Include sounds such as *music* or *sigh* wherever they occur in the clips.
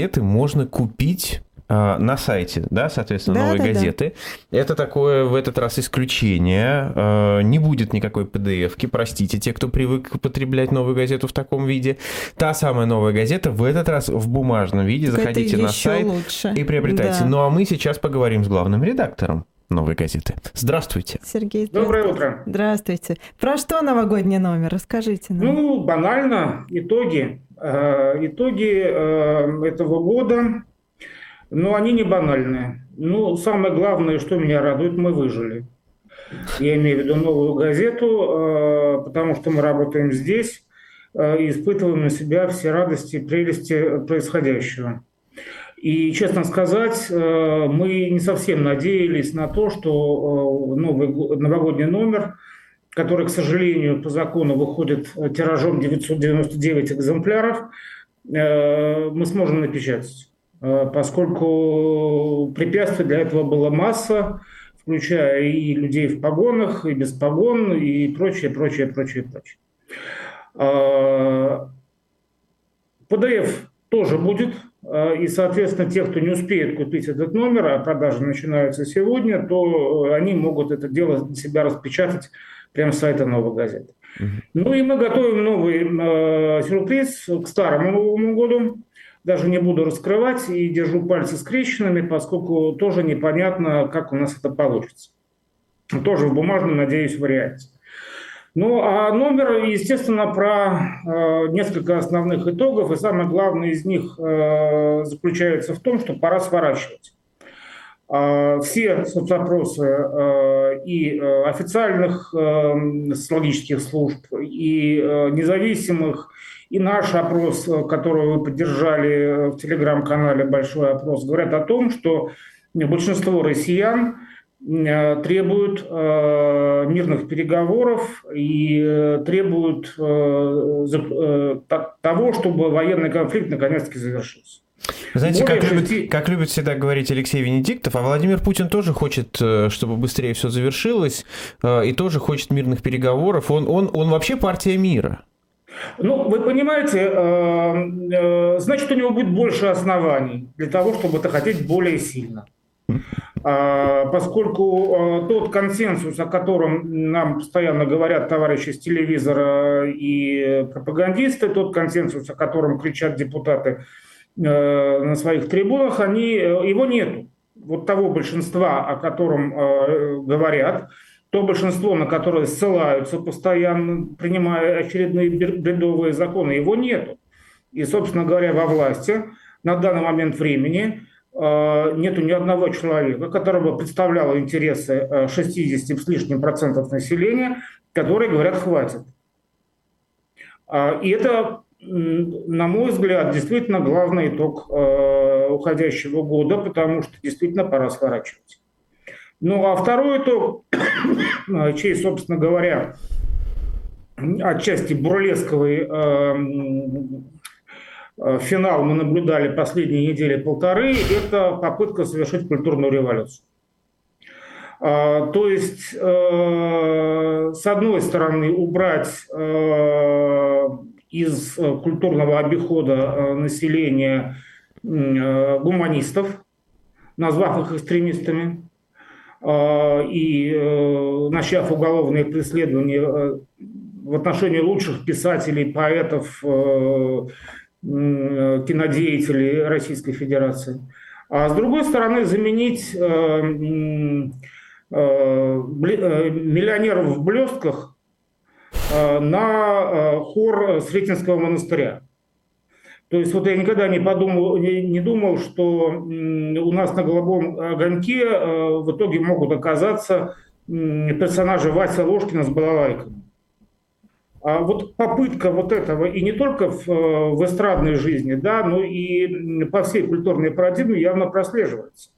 газеты можно купить а, на сайте, да, соответственно, да, новые да, газеты. Да. Это такое в этот раз исключение. А, не будет никакой PDF-ки, простите, те, кто привык потреблять новую газету в таком виде. Та самая новая газета в этот раз в бумажном виде. Так Заходите на сайт лучше. и приобретайте. Да. Ну а мы сейчас поговорим с главным редактором новой газеты. Здравствуйте. Сергей, здравствуйте. Доброе утро. Здравствуйте. Про что новогодний номер? Расскажите нам. Ну, банально, итоги. Э, итоги э, этого года но они не банальные. Ну, самое главное, что меня радует, мы выжили. Я имею в виду новую газету, э, потому что мы работаем здесь и испытываем на себя все радости и прелести происходящего. И, честно сказать, мы не совсем надеялись на то, что новый новогодний номер, который, к сожалению, по закону выходит тиражом 999 экземпляров, мы сможем напечатать. Э, поскольку препятствий для этого была масса, включая и людей в погонах, и без погон, и прочее, прочее, прочее, прочее. PDF э, тоже будет, э, и, соответственно, те, кто не успеет купить этот номер, а продажи начинаются сегодня, то они могут это дело для себя распечатать прямо с сайта «Новой газеты». Ну и мы готовим новый э, сюрприз к старому Новому году даже не буду раскрывать и держу пальцы скрещенными, поскольку тоже непонятно, как у нас это получится. Тоже в бумажном, надеюсь, варианте. Ну, а номер, естественно, про э, несколько основных итогов, и самое главное из них э, заключается в том, что пора сворачивать. Э, все соцопросы э, и э, официальных э, социологических служб, и э, независимых, и наш опрос, э, который вы поддержали в телеграм-канале «Большой опрос», говорят о том, что большинство россиян требуют мирных переговоров и требуют того, чтобы военный конфликт наконец-таки завершился. Знаете, как, 6... любит, как любит всегда говорить Алексей Венедиктов, а Владимир Путин тоже хочет, чтобы быстрее все завершилось, и тоже хочет мирных переговоров. Он, он, он вообще партия мира. Ну, вы понимаете, э, э, значит, у него будет больше оснований для того, чтобы это хотеть более сильно. А, поскольку э, тот консенсус, о котором нам постоянно говорят товарищи с телевизора и пропагандисты, тот консенсус, о котором кричат депутаты на своих трибунах, они, его нету. Вот того большинства, о котором говорят, то большинство, на которое ссылаются постоянно, принимая очередные бредовые законы, его нету. И, собственно говоря, во власти на данный момент времени э, нету ни одного человека, который бы представлял интересы 60 э, с лишним процентов населения, которые говорят «хватит». А, и это, на мой взгляд, действительно главный итог э, уходящего года, потому что действительно пора сворачивать. Ну, а второй итог, чей, собственно говоря, отчасти бурлесковый э, э, финал мы наблюдали последние недели полторы, это попытка совершить культурную революцию. Э, то есть, э, с одной стороны, убрать э, из культурного обихода э, населения э, гуманистов, назвав их экстремистами, и э, начав уголовные преследования э, в отношении лучших писателей, поэтов, э, кинодеятелей Российской Федерации. А с другой стороны, заменить миллионеров в блестках на хор Сретенского монастыря. То есть вот я никогда не подумал, не, не думал, что у нас на голубом огоньке э, в итоге могут оказаться персонажи Вася Ложкина с балалайками. А вот попытка вот этого, и не только в, э, в эстрадной жизни, да, но и по всей культурной парадигме явно прослеживается.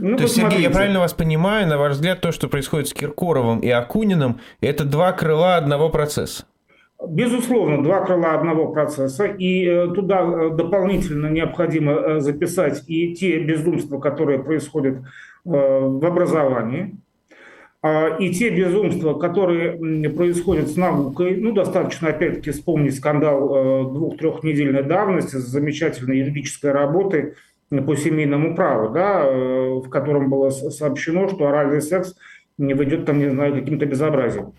Ну, то есть, Сергей, я правильно вас понимаю, на ваш взгляд, то, что происходит с Киркоровым и Акуниным, это два крыла одного процесса? Безусловно, два крыла одного процесса, и э, туда э, дополнительно необходимо э, записать и те безумства, которые происходят в образовании. а, и те безумства, которые происходят с наукой, ну, достаточно, опять-таки, вспомнить скандал двух-трехнедельной давности с замечательной юридической работой по семейному праву, да, э, в котором было сообщено, что оральный секс не ведет там, не знаю, каким-то безобразием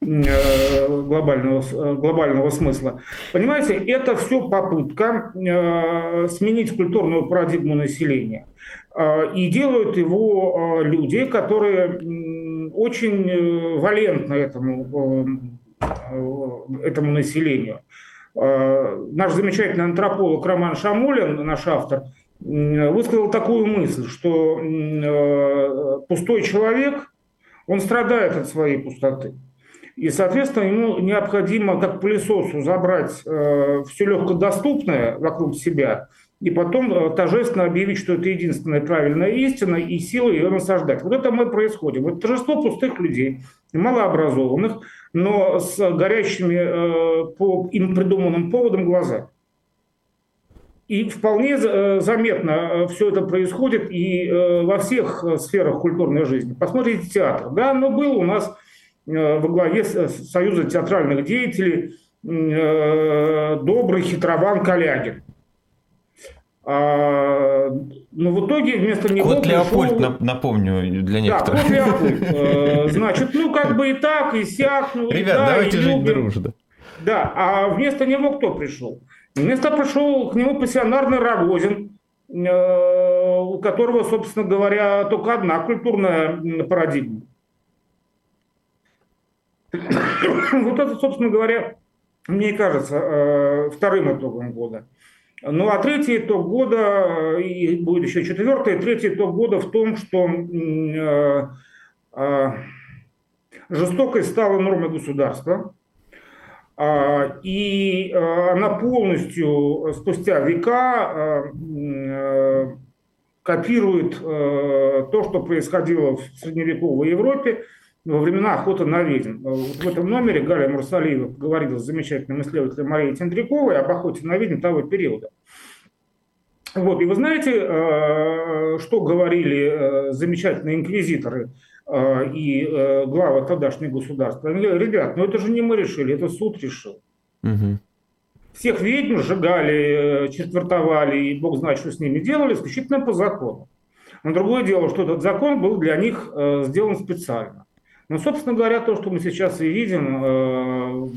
э, глобального, глобального смысла. Понимаете, это все попытка сменить культурную парадигму населения. И делают его люди, которые очень э, валентно этому, э, этому населению. Э, наш замечательный антрополог Роман Шамулин, наш автор, высказал такую мысль, что пустой человек, он страдает от своей пустоты. И, соответственно, ему необходимо, как пылесосу, забрать все легкодоступное вокруг себя – и потом э, торжественно объявить, что это единственная правильная истина, и силой ее насаждать. Вот это мы происходим. Вот торжество пустых людей, малообразованных, но с горящими э, по им придуманным поводам глаза. И вполне э, заметно все это происходит и во всех сферах культурной жизни. Посмотрите театр. Да, но был у нас во главе Союза театральных деятелей добрый хитрован Калягин. А, но в итоге вместо него Кот Леопольд, напомню, для некоторых. Да, Кот Леопольд. Э, значит, ну как бы и так, и сяк. Ну, Ребят, да, давайте жить дружно. Да, а вместо него кто пришел? Вместо пришел к нему пассионарный Рогозин, э, у которого, собственно говоря, только одна культурная парадигма. *coughs* Вот это, собственно говоря, мне кажется, э, вторым итогом года. Ну а третий итог года, и будет еще четвертый, третий итог года в том, что э, э, жестокость стала нормой государства, э, и э, она полностью спустя века э, копирует э, то, что происходило в средневековой Европе, во времена охоты на ведьм. Вот в этом номере Галя Мурсалиева говорила с замечательным исследователем Марией Тендряковой об охоте на ведьм того периода. Вот, и вы знаете, э, что говорили э, замечательные инквизиторы э, и глава тогдашнего государства? Они говорили, ребят, ну это же не мы решили, это суд решил. Угу. Всех ведьм сжигали, четвертовали, и бог знает, что с ними делали, исключительно по закону. Но другое дело, что этот закон был для них сделан специально. Ну, собственно говоря, то, что мы сейчас и видим э,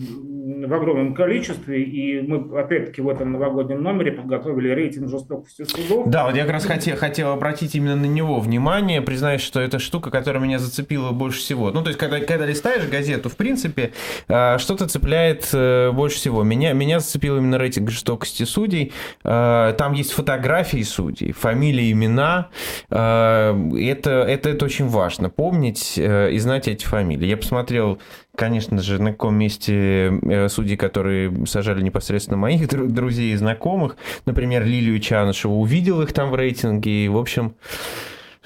в огромном количестве, и мы, опять-таки, в этом новогоднем номере подготовили рейтинг жестокости судов. Да, вот я как раз хотел, хотел обратить именно на него внимание, признаюсь, что это штука, которая меня зацепила больше всего. Ну, то есть, когда, когда листаешь газету, в принципе, э, что-то цепляет э, больше всего. Меня, меня зацепил именно рейтинг жестокости судей. Э, там есть фотографии судей, фамилии, имена. Это, это, это очень важно, помнить и знать эти фамилии. Я посмотрел, конечно же, на каком месте э, судьи, которые сажали непосредственно моих друзей и знакомых, например, Лилию Чанышеву, увидел их там в рейтинге, и, в общем,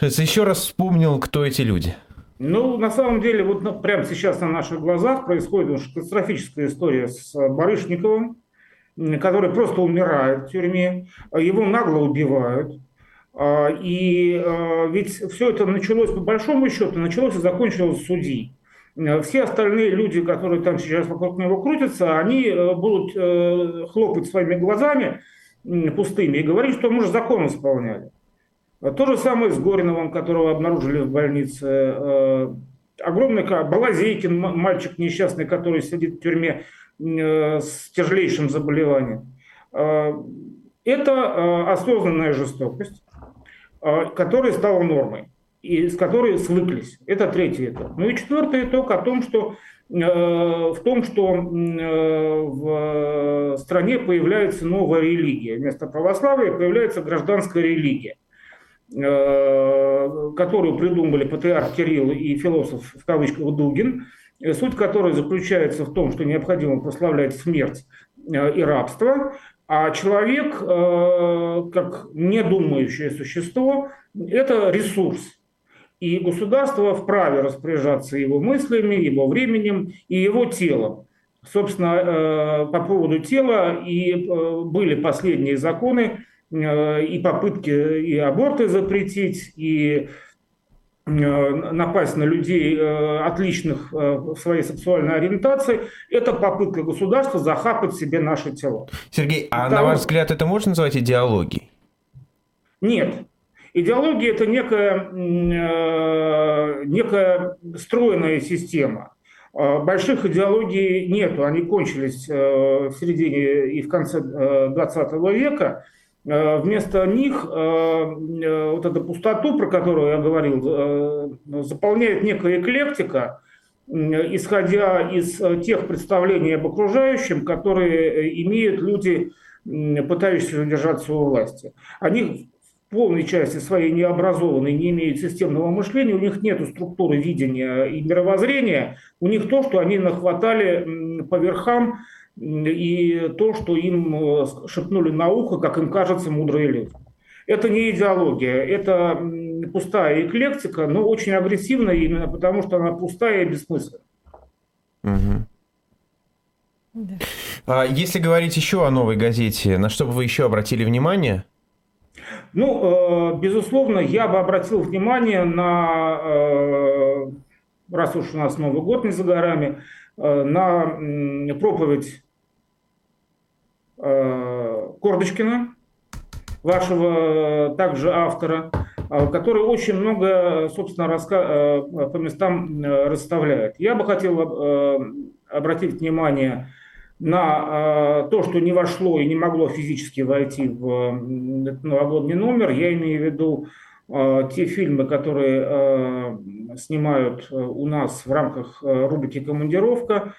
еще раз вспомнил, кто эти люди. Ну, на самом деле, вот ну, прямо сейчас на наших глазах происходит катастрофическая история с Барышниковым, который просто умирает в тюрьме, его нагло убивают. А, и а, ведь все это началось, по большому счету, началось и закончилось судьи. Э, все остальные люди, которые там сейчас вокруг него крутятся, они э, будут э, хлопать своими глазами пустыми и говорить, что мы же закон исполняли. То же самое с Гориновым, которого обнаружили в больнице. Огромный Балазейкин, мальчик несчастный, который сидит в тюрьме с тяжелейшим заболеванием. Это осознанная жестокость. Которая стала нормой с которой свыклись. Это третий итог. Ну и четвертый итог о том, что э, в том, что э, в стране появляется новая религия. Вместо православия появляется гражданская религия, э, которую придумали патриарх Кирилл и философ в кавычках Дугин, суть которой заключается в том, что необходимо прославлять смерть и рабство, а человек, как недумающее существо, это ресурс. И государство вправе распоряжаться его мыслями, его временем и его телом. Собственно, э, по поводу тела и э, были последние законы и попытки и аборты запретить, и напасть на людей, отличных в своей сексуальной ориентации, это попытка государства захапать себе наши тела. Сергей, а Потому... на ваш взгляд это можно назвать идеологией? Нет. Идеология – это некая, некая стройная система. Больших идеологий нету, они кончились в середине и в конце 20 века. Э, вместо них э, э, вот эту пустоту, про которую я говорил, заполняет некая эклектика, исходя из тех представлений об окружающем, которые имеют люди, пытающиеся удержаться у власти. Они полной части своей необразованные, не имеют системного мышления, у них нет структуры видения и мировоззрения, у них то, что они нахватали по верхам и то, что им э, шепнули на ухо, как им кажется, мудрые люди. Это не идеология, это пустая эклектика, но очень агрессивная именно потому, что она пустая и бессмысленная. Угу. Да. А если говорить еще о новой газете, на что бы вы еще обратили внимание? Ну, э, безусловно, я бы обратил внимание на, э, раз уж у нас Новый год не за горами, на проповедь Э, Кордочкина, вашего также автора, э, который очень много, собственно, раска... Э, по местам расставляет. Я бы хотел обратить внимание на то, что не вошло и не могло физически войти в этот новогодний номер. Я имею в виду те фильмы, которые снимают у нас в рамках рубрики «Командировка»,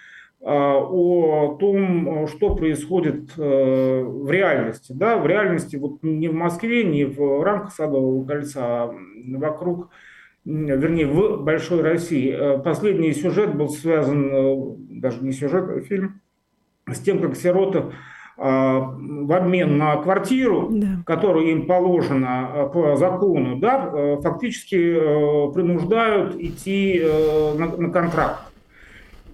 о том, что происходит э, в реальности. Да, в реальности вот не в Москве, не в рамках Садового кольца, а вокруг, вернее, в Большой России. Э, последний сюжет был связан, э, даже не сюжет, а фильм, с тем, как сироты в обмен на квартиру, да. которую им положено по закону, да, фактически принуждают идти на, на контракт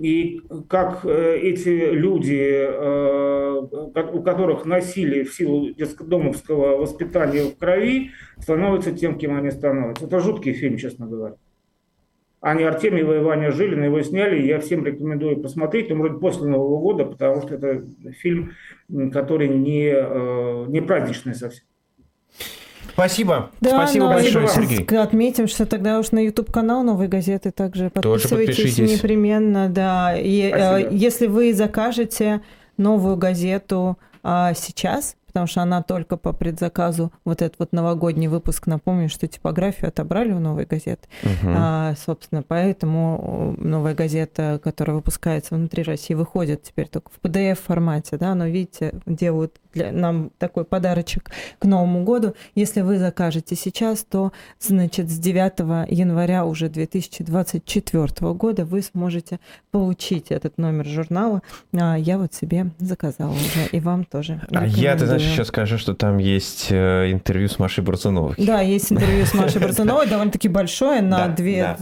и как э, эти люди, э, у которых насилие в силу детскодомовского воспитания в крови, становятся тем, кем они становятся. Это жуткий фильм, честно говоря. Они Артемьева и Ваня Жилина его сняли, я всем рекомендую посмотреть, ну, может, после Нового года, потому что это фильм, который не, э, не праздничный совсем. Спасибо. Да, Спасибо большое, Сергей. Отметим, что тогда уж на YouTube-канал «Новой газеты» также подписывайтесь Тоже подпишитесь. непременно. Да. И э, если вы закажете новую газету а, сейчас, потому что она только по предзаказу, вот этот вот новогодний выпуск, напомню, что типографию отобрали у «Новой газеты». Угу. А, собственно, поэтому «Новая газета», которая выпускается внутри России, выходит теперь только в PDF-формате, да, но видите, делают для нам такой подарочек к Новому году. Если вы закажете сейчас, то, значит, с 9 января уже 2024 года вы сможете получить этот номер журнала. А я вот себе заказала уже, и вам тоже. А я, ты знаешь, еще скажу, что там есть э, интервью с Машей Барцуновой. Да, есть интервью с Машей *laughs* Барцуновой, довольно-таки большое, на две,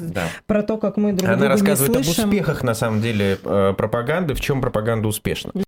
про то, как мы друг друга Она рассказывает об успехах, на самом деле, э, пропаганды, в чем пропаганда успешна.